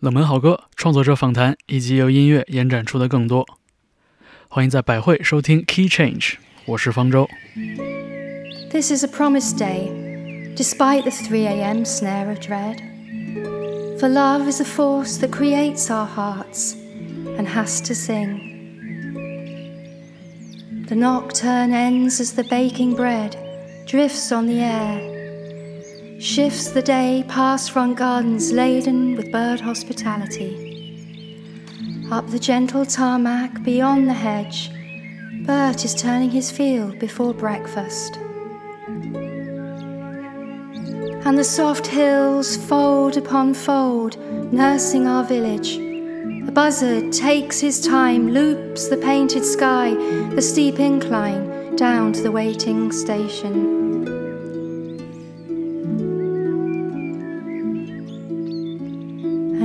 冷门好歌、创作者访谈以及由音乐延展出的更多。欢迎在百汇收听 Key Change，我是方舟。 This is a promised day, despite the 3 a.m. snare of dread. For love is a force that creates our hearts and has to sing. The nocturne ends as the baking bread drifts on the air, shifts the day past front gardens laden with bird hospitality. Up the gentle tarmac beyond the hedge, Bert is turning his field before breakfast. And the soft hills fold upon fold, nursing our village. A buzzard takes his time, loops the painted sky, the steep incline down to the waiting station.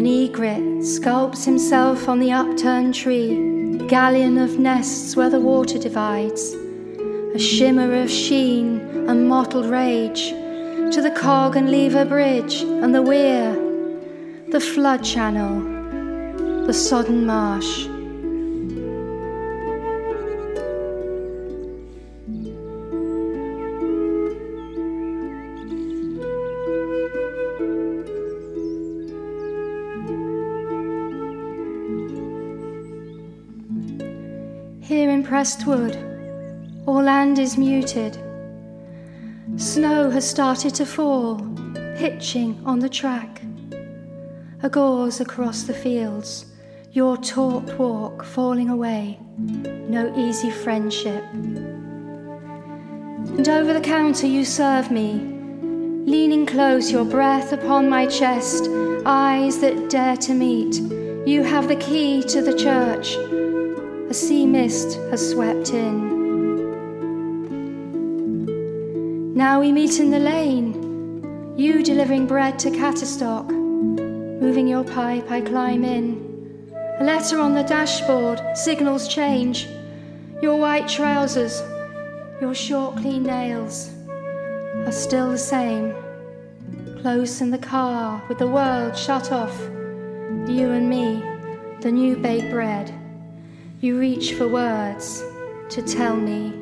An egret sculpts himself on the upturned tree, galleon of nests where the water divides, a shimmer of sheen and mottled rage to the cog and lever bridge and the weir, the flood channel, the sodden marsh. Prestwood, all land is muted. Snow has started to fall, pitching on the track. A gauze across the fields, your taut walk falling away, no easy friendship. And over the counter you serve me, leaning close, your breath upon my chest, eyes that dare to meet. You have the key to the church. A sea mist has swept in. Now we meet in the lane, you delivering bread to Catastock. Moving your pipe, I climb in. A letter on the dashboard, signals change. Your white trousers, your short, clean nails are still the same. Close in the car, with the world shut off. You and me, the new baked bread. You reach for words to tell me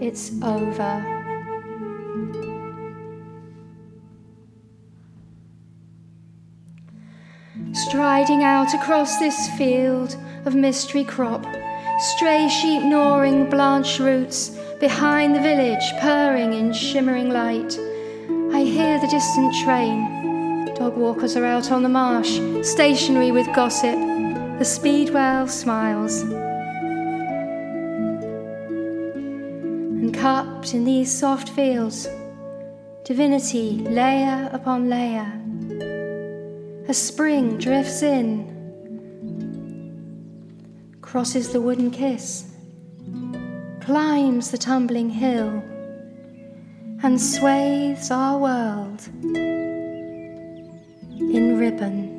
it's over. Striding out across this field of mystery crop, stray sheep gnawing blanched roots behind the village, purring in shimmering light. I hear the distant train. Dog walkers are out on the marsh, stationary with gossip. The speedwell smiles. And cupped in these soft fields, divinity layer upon layer. A spring drifts in, crosses the wooden kiss, climbs the tumbling hill, and swathes our world in ribbon.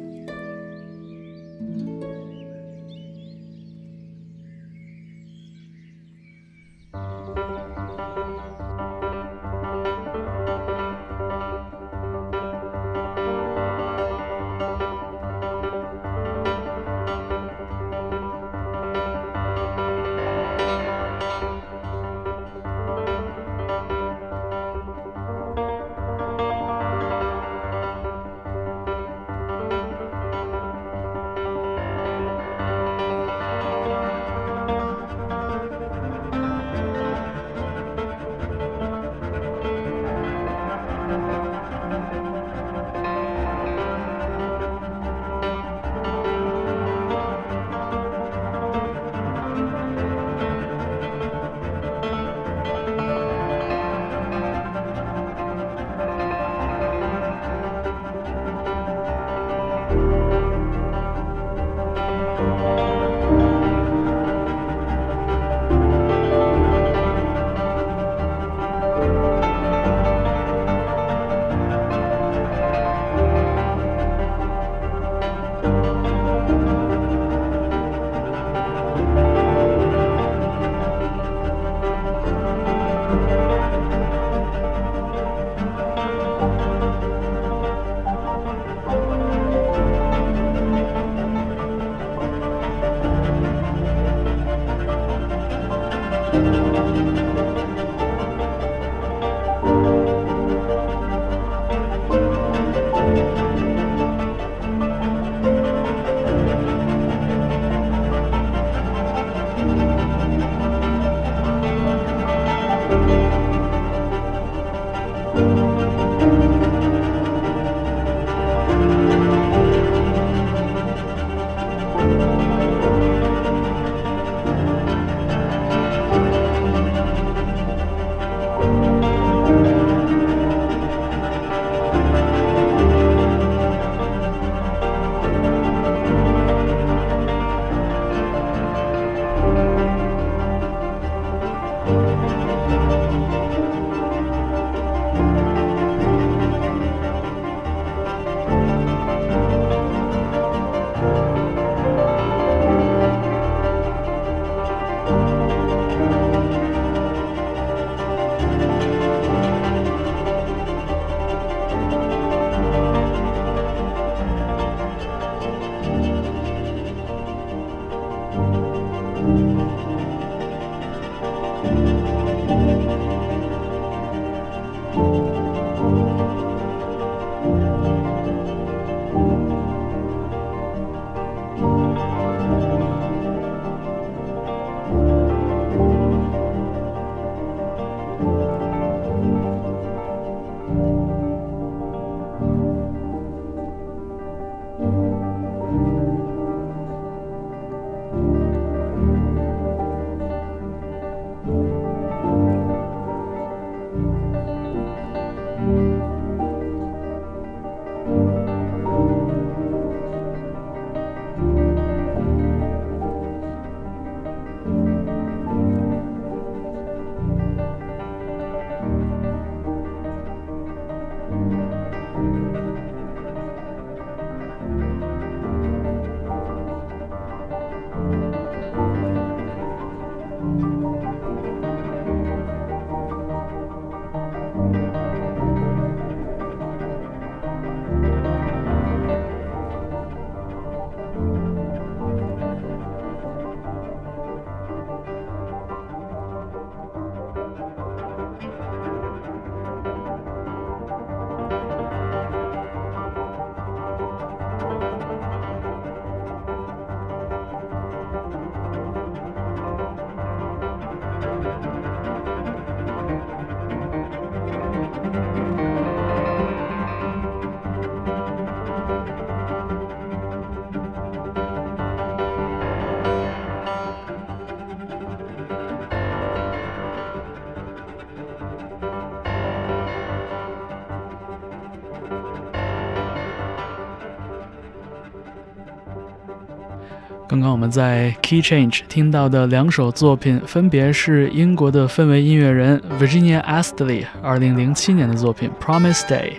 刚刚我们在 Key Change 听到的两首作品，分别是英国的氛围音乐人 Virginia Astley 2007年的作品 Promise Day，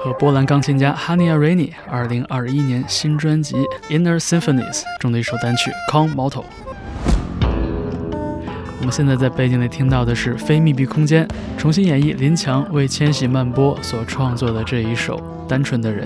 和波兰钢琴家 Hania Rainey 2021年新专辑 Inner Symphonies 中的一首单曲 Con Motto。我们现在在背景里听到的是非密闭空间重新演绎林强为千禧慢播所创作的这一首《单纯的人》。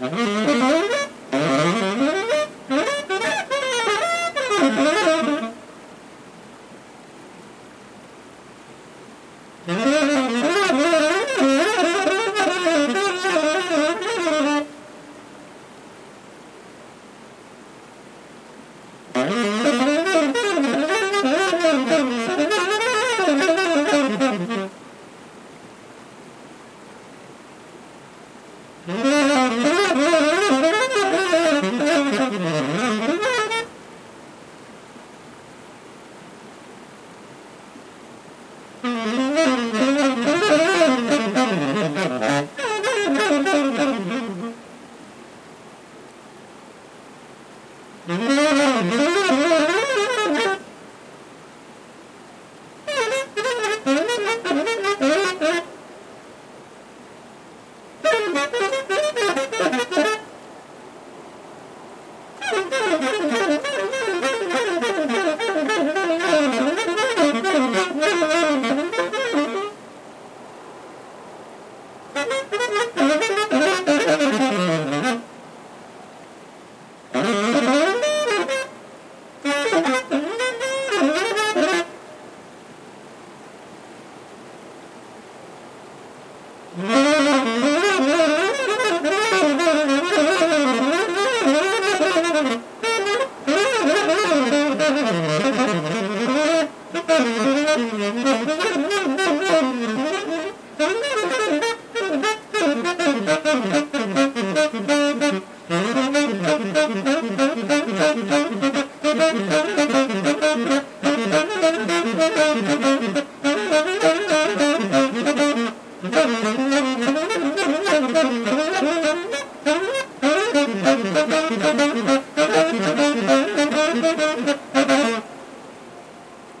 Mm-hmm.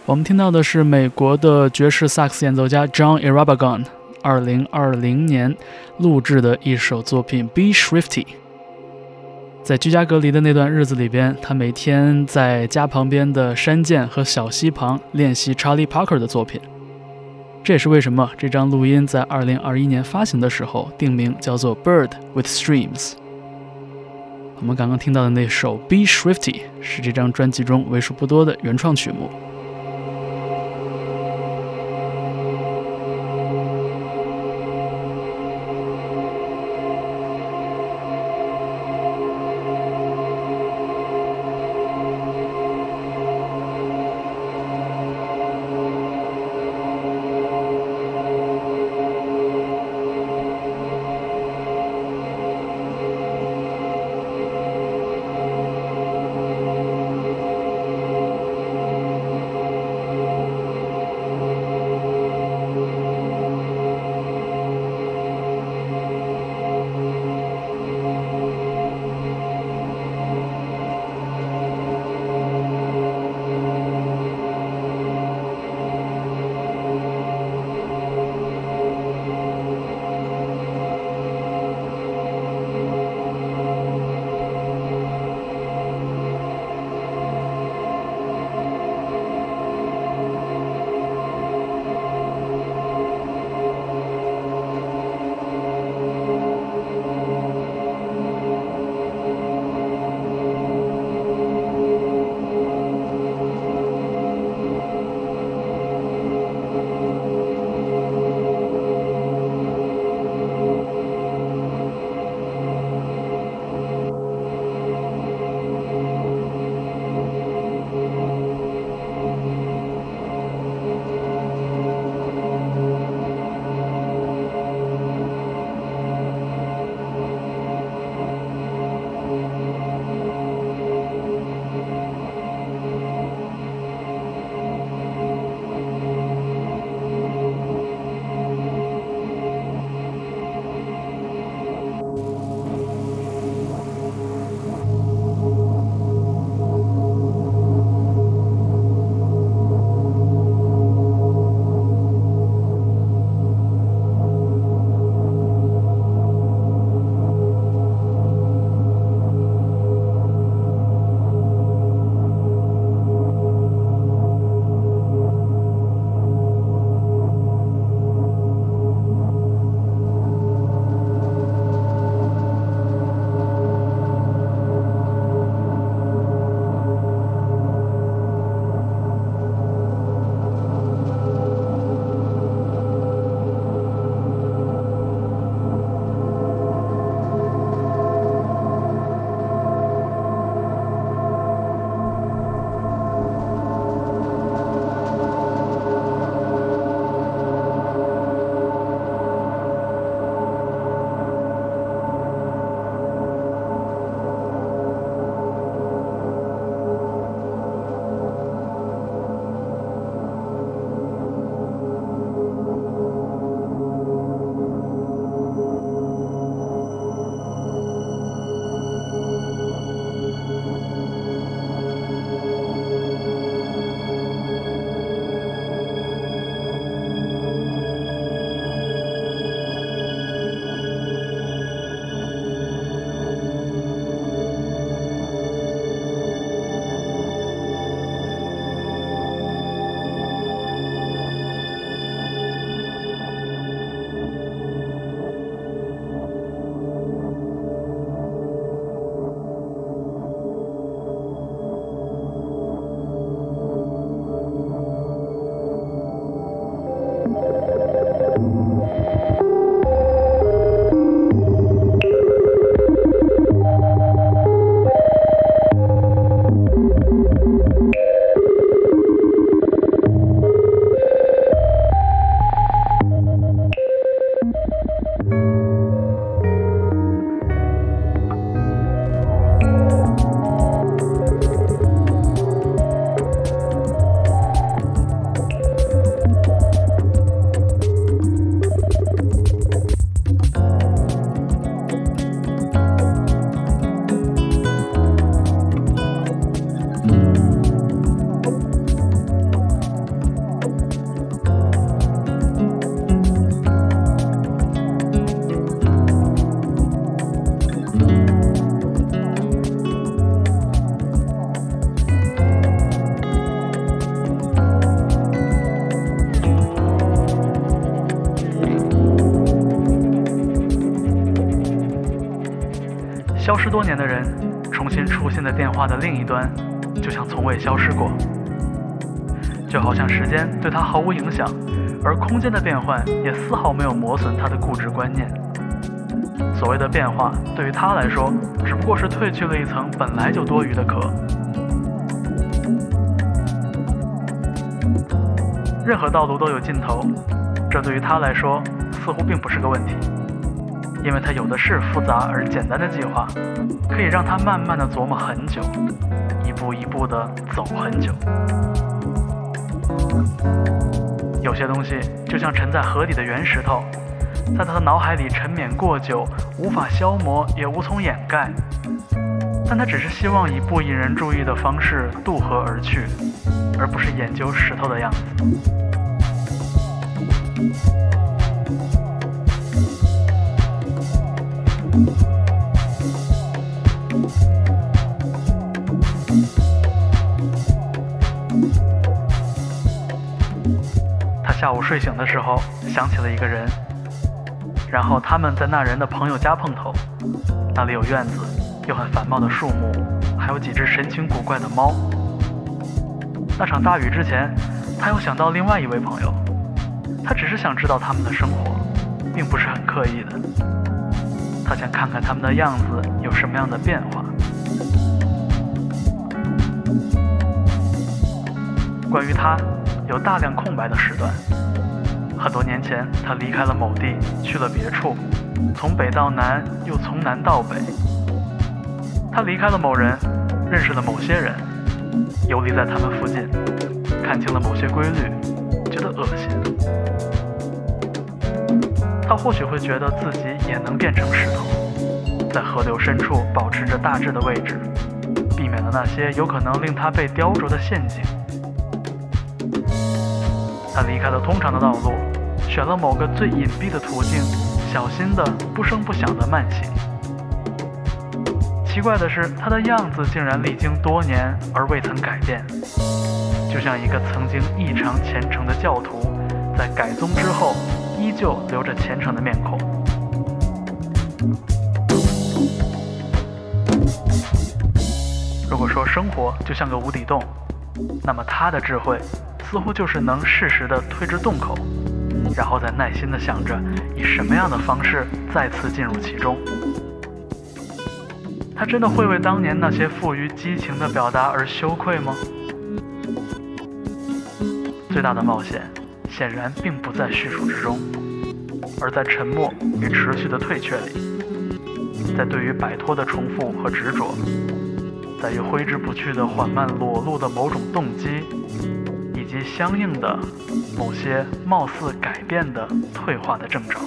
我们听到的是美国的爵士萨克斯演奏家 John i r a b a g o n 二零二零年录制的一首作品《Be Shrifty》。在居家隔离的那段日子里边，他每天在家旁边的山涧和小溪旁练习 Charlie Parker 的作品。这也是为什么这张录音在2021年发行的时候定名叫做《Bird with Streams》。我们刚刚听到的那首《Be Shrifty》是这张专辑中为数不多的原创曲目。消失多年的人重新出现在电话的另一端，就像从未消失过，就好像时间对他毫无影响，而空间的变换也丝毫没有磨损他的固执观念。所谓的变化，对于他来说，只不过是褪去了一层本来就多余的壳。任何道路都有尽头，这对于他来说似乎并不是个问题。因为他有的是复杂而简单的计划，可以让他慢慢的琢磨很久，一步一步的走很久。有些东西就像沉在河底的原石头，在他的脑海里沉湎过久，无法消磨也无从掩盖。但他只是希望以不引人注意的方式渡河而去，而不是研究石头的样子。他下午睡醒的时候想起了一个人，然后他们在那人的朋友家碰头，那里有院子，有很繁茂的树木，还有几只神情古怪的猫。那场大雨之前，他又想到另外一位朋友，他只是想知道他们的生活，并不是很刻意的。他想看看他们的样子有什么样的变化。关于他，有大量空白的时段。很多年前，他离开了某地，去了别处，从北到南，又从南到北。他离开了某人，认识了某些人，游离在他们附近，看清了某些规律，觉得恶心。他或许会觉得自己也能变成石头，在河流深处保持着大致的位置，避免了那些有可能令他被雕琢的陷阱。他离开了通常的道路，选了某个最隐蔽的途径，小心的、不声不响的慢行。奇怪的是，他的样子竟然历经多年而未曾改变，就像一个曾经异常虔诚的教徒，在改宗之后。依旧留着虔诚的面孔。如果说生活就像个无底洞，那么他的智慧似乎就是能适时的推至洞口，然后再耐心的想着以什么样的方式再次进入其中。他真的会为当年那些富于激情的表达而羞愧吗？最大的冒险。显然并不在叙述之中而在沉默与持续的退却里在对于摆脱的重复和执着在于挥之不去的缓慢裸露的某种动机以及相应的某些貌似改变的退化的征兆。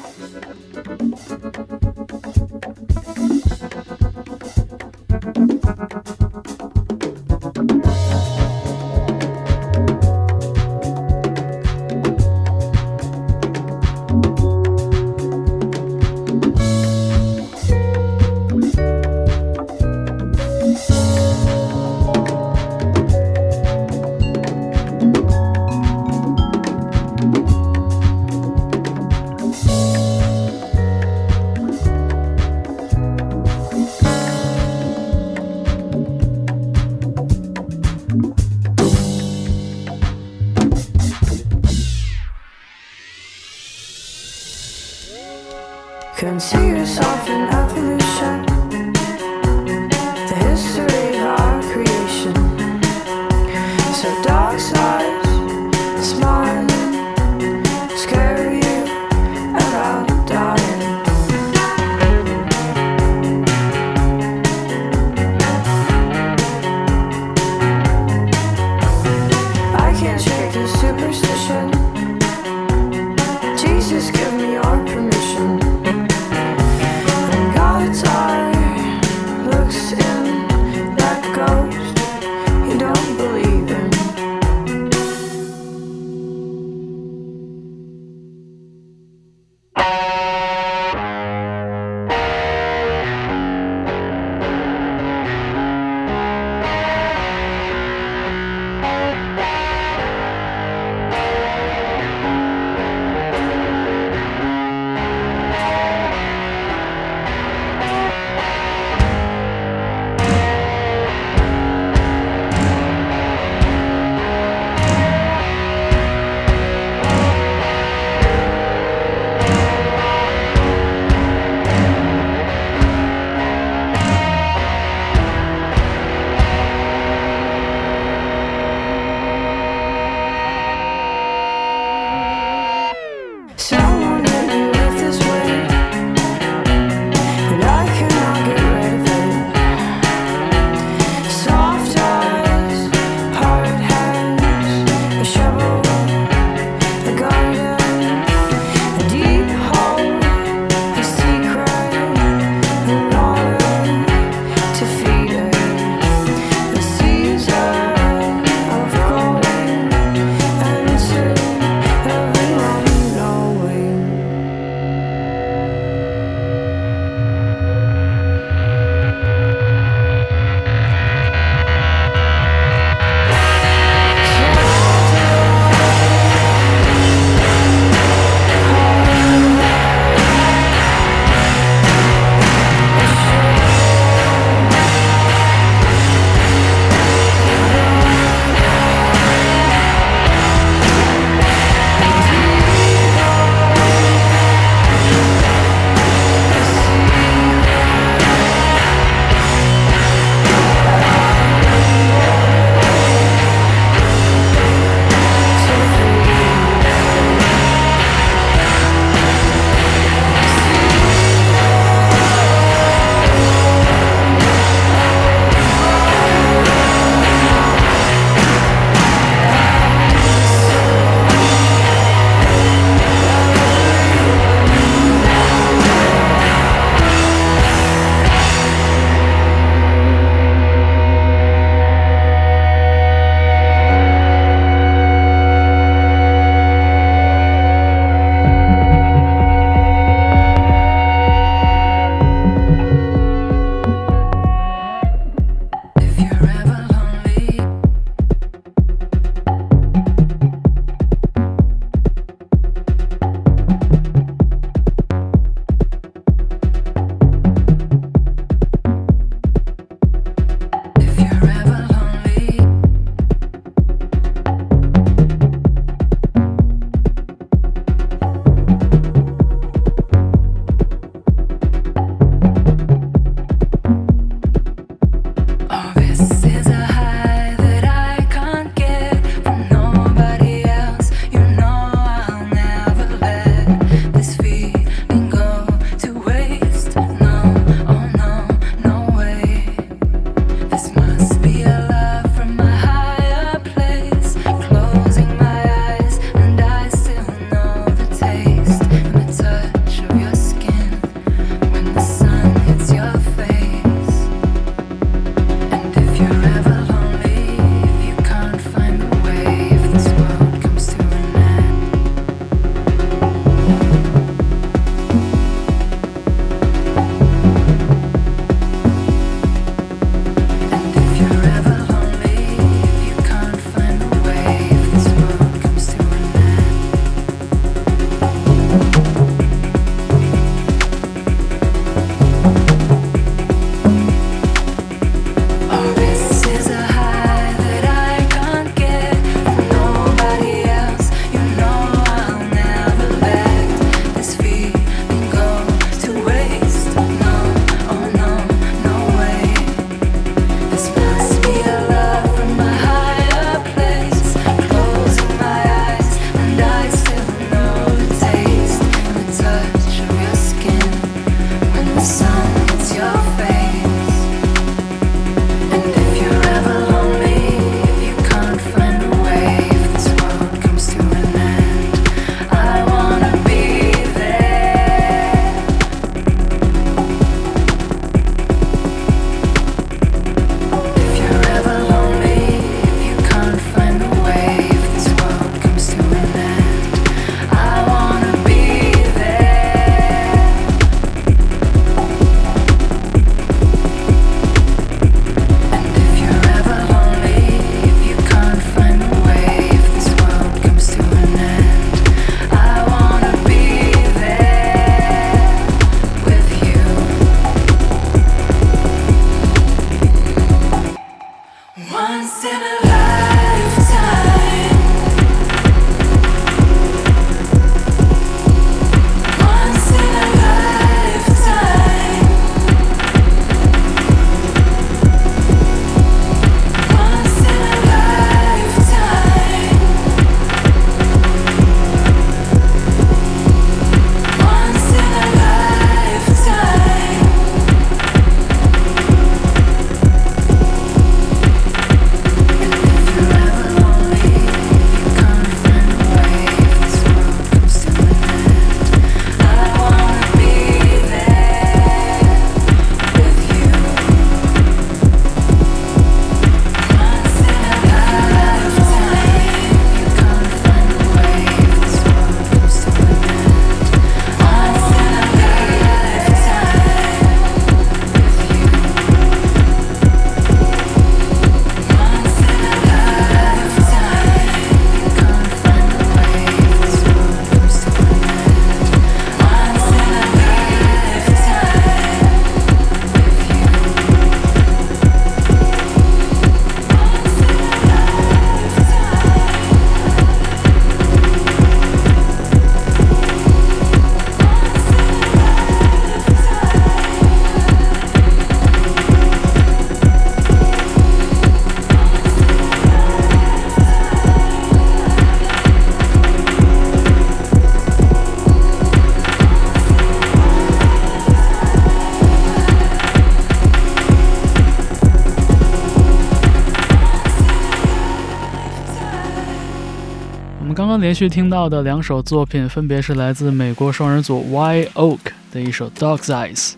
连续听到的两首作品，分别是来自美国双人组 Y Oak 的一首 Dog's Eyes，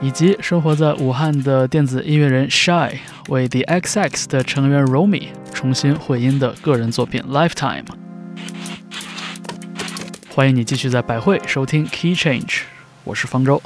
以及生活在武汉的电子音乐人 Shy 为 The XX 的成员 Romy 重新混音的个人作品 Lifetime。欢迎你继续在百汇收听 Key Change，我是方舟。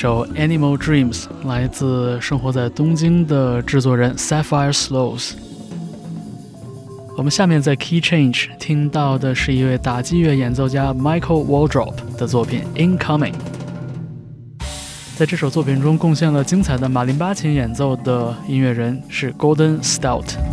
首《Animal Dreams》来自生活在东京的制作人 Sapphire Slows。我们下面在 Key Change 听到的是一位打击乐演奏家 Michael Waldrop 的作品《Incoming》。在这首作品中贡献了精彩的马林巴琴演奏的音乐人是 Golden Stout。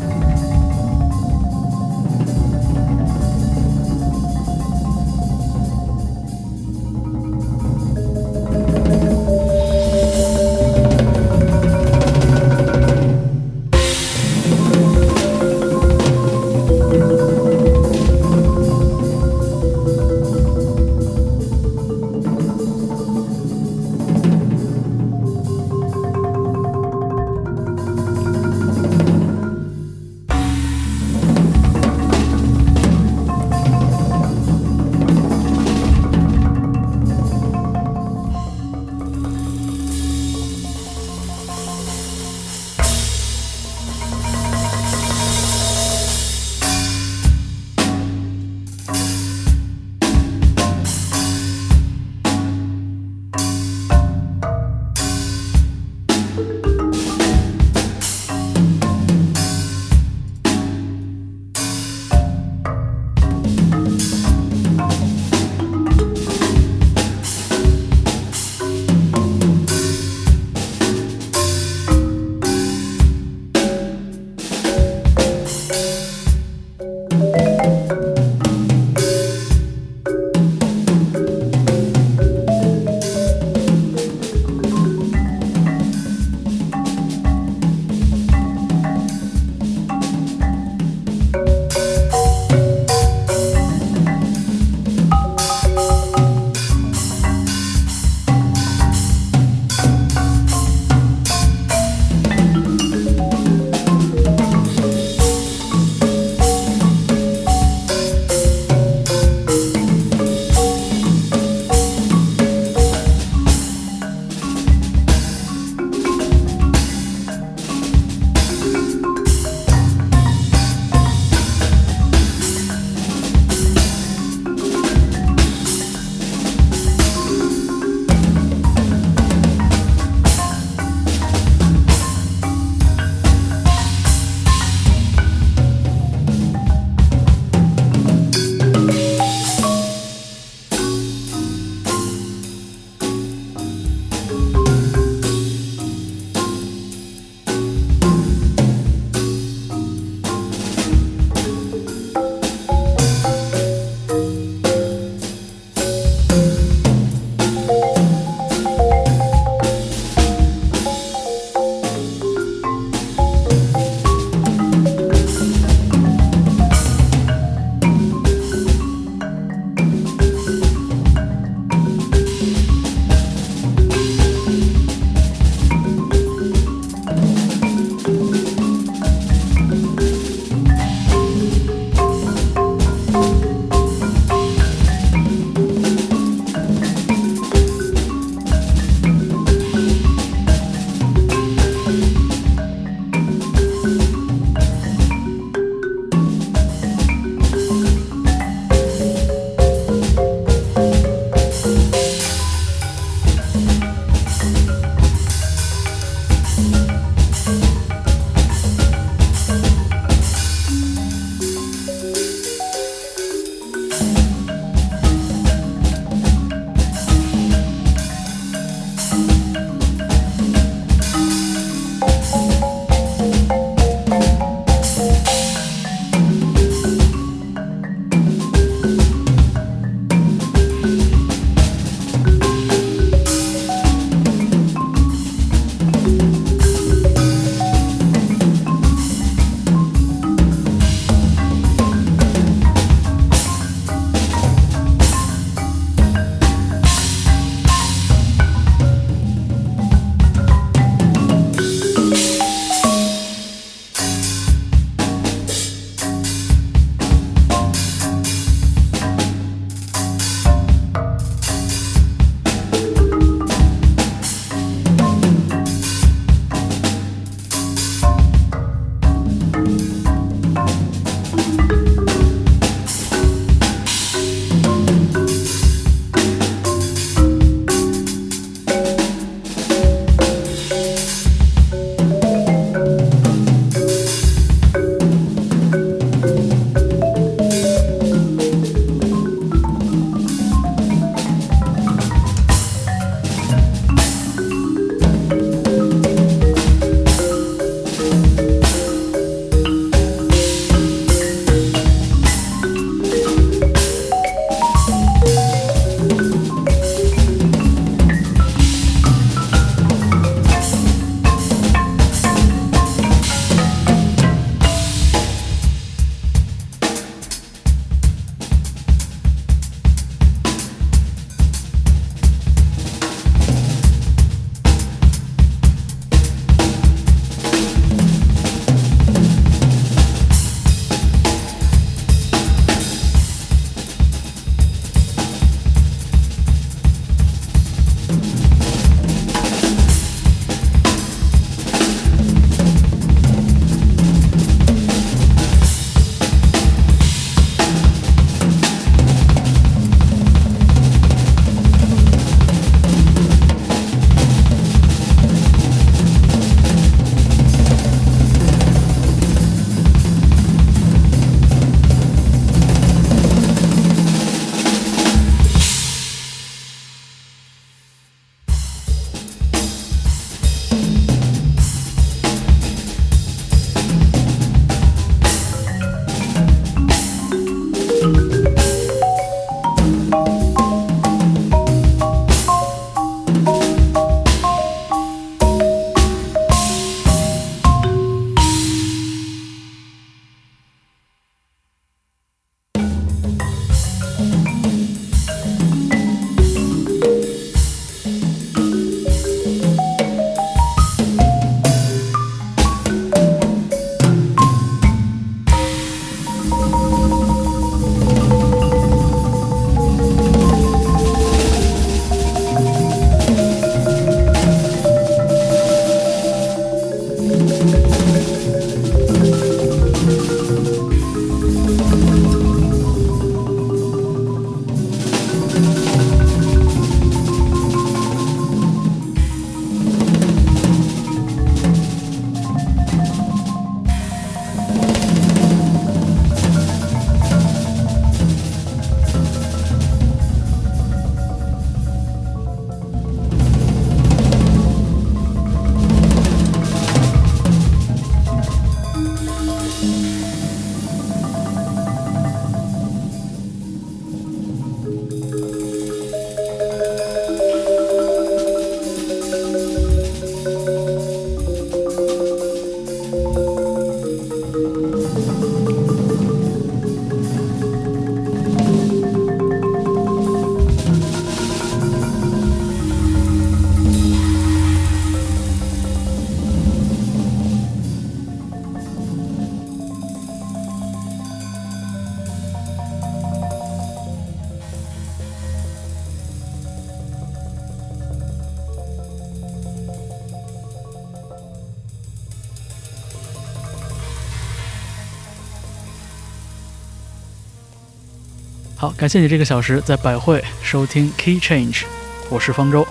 感谢你这个小时在百汇收听 Key Change，我是方舟。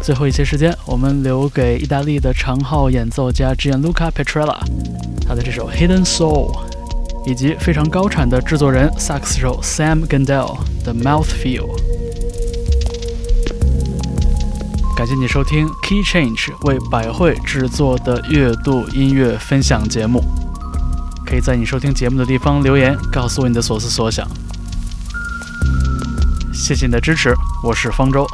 最后一些时间，我们留给意大利的长号演奏家 Gianluca Petrella，他的这首 Hidden Soul，以及非常高产的制作人萨克斯手 Sam Gendel 的 Mouthfeel。感谢你收听 Key Change 为百汇制作的月度音乐分享节目。可以在你收听节目的地方留言，告诉我你的所思所想。谢谢你的支持，我是方舟。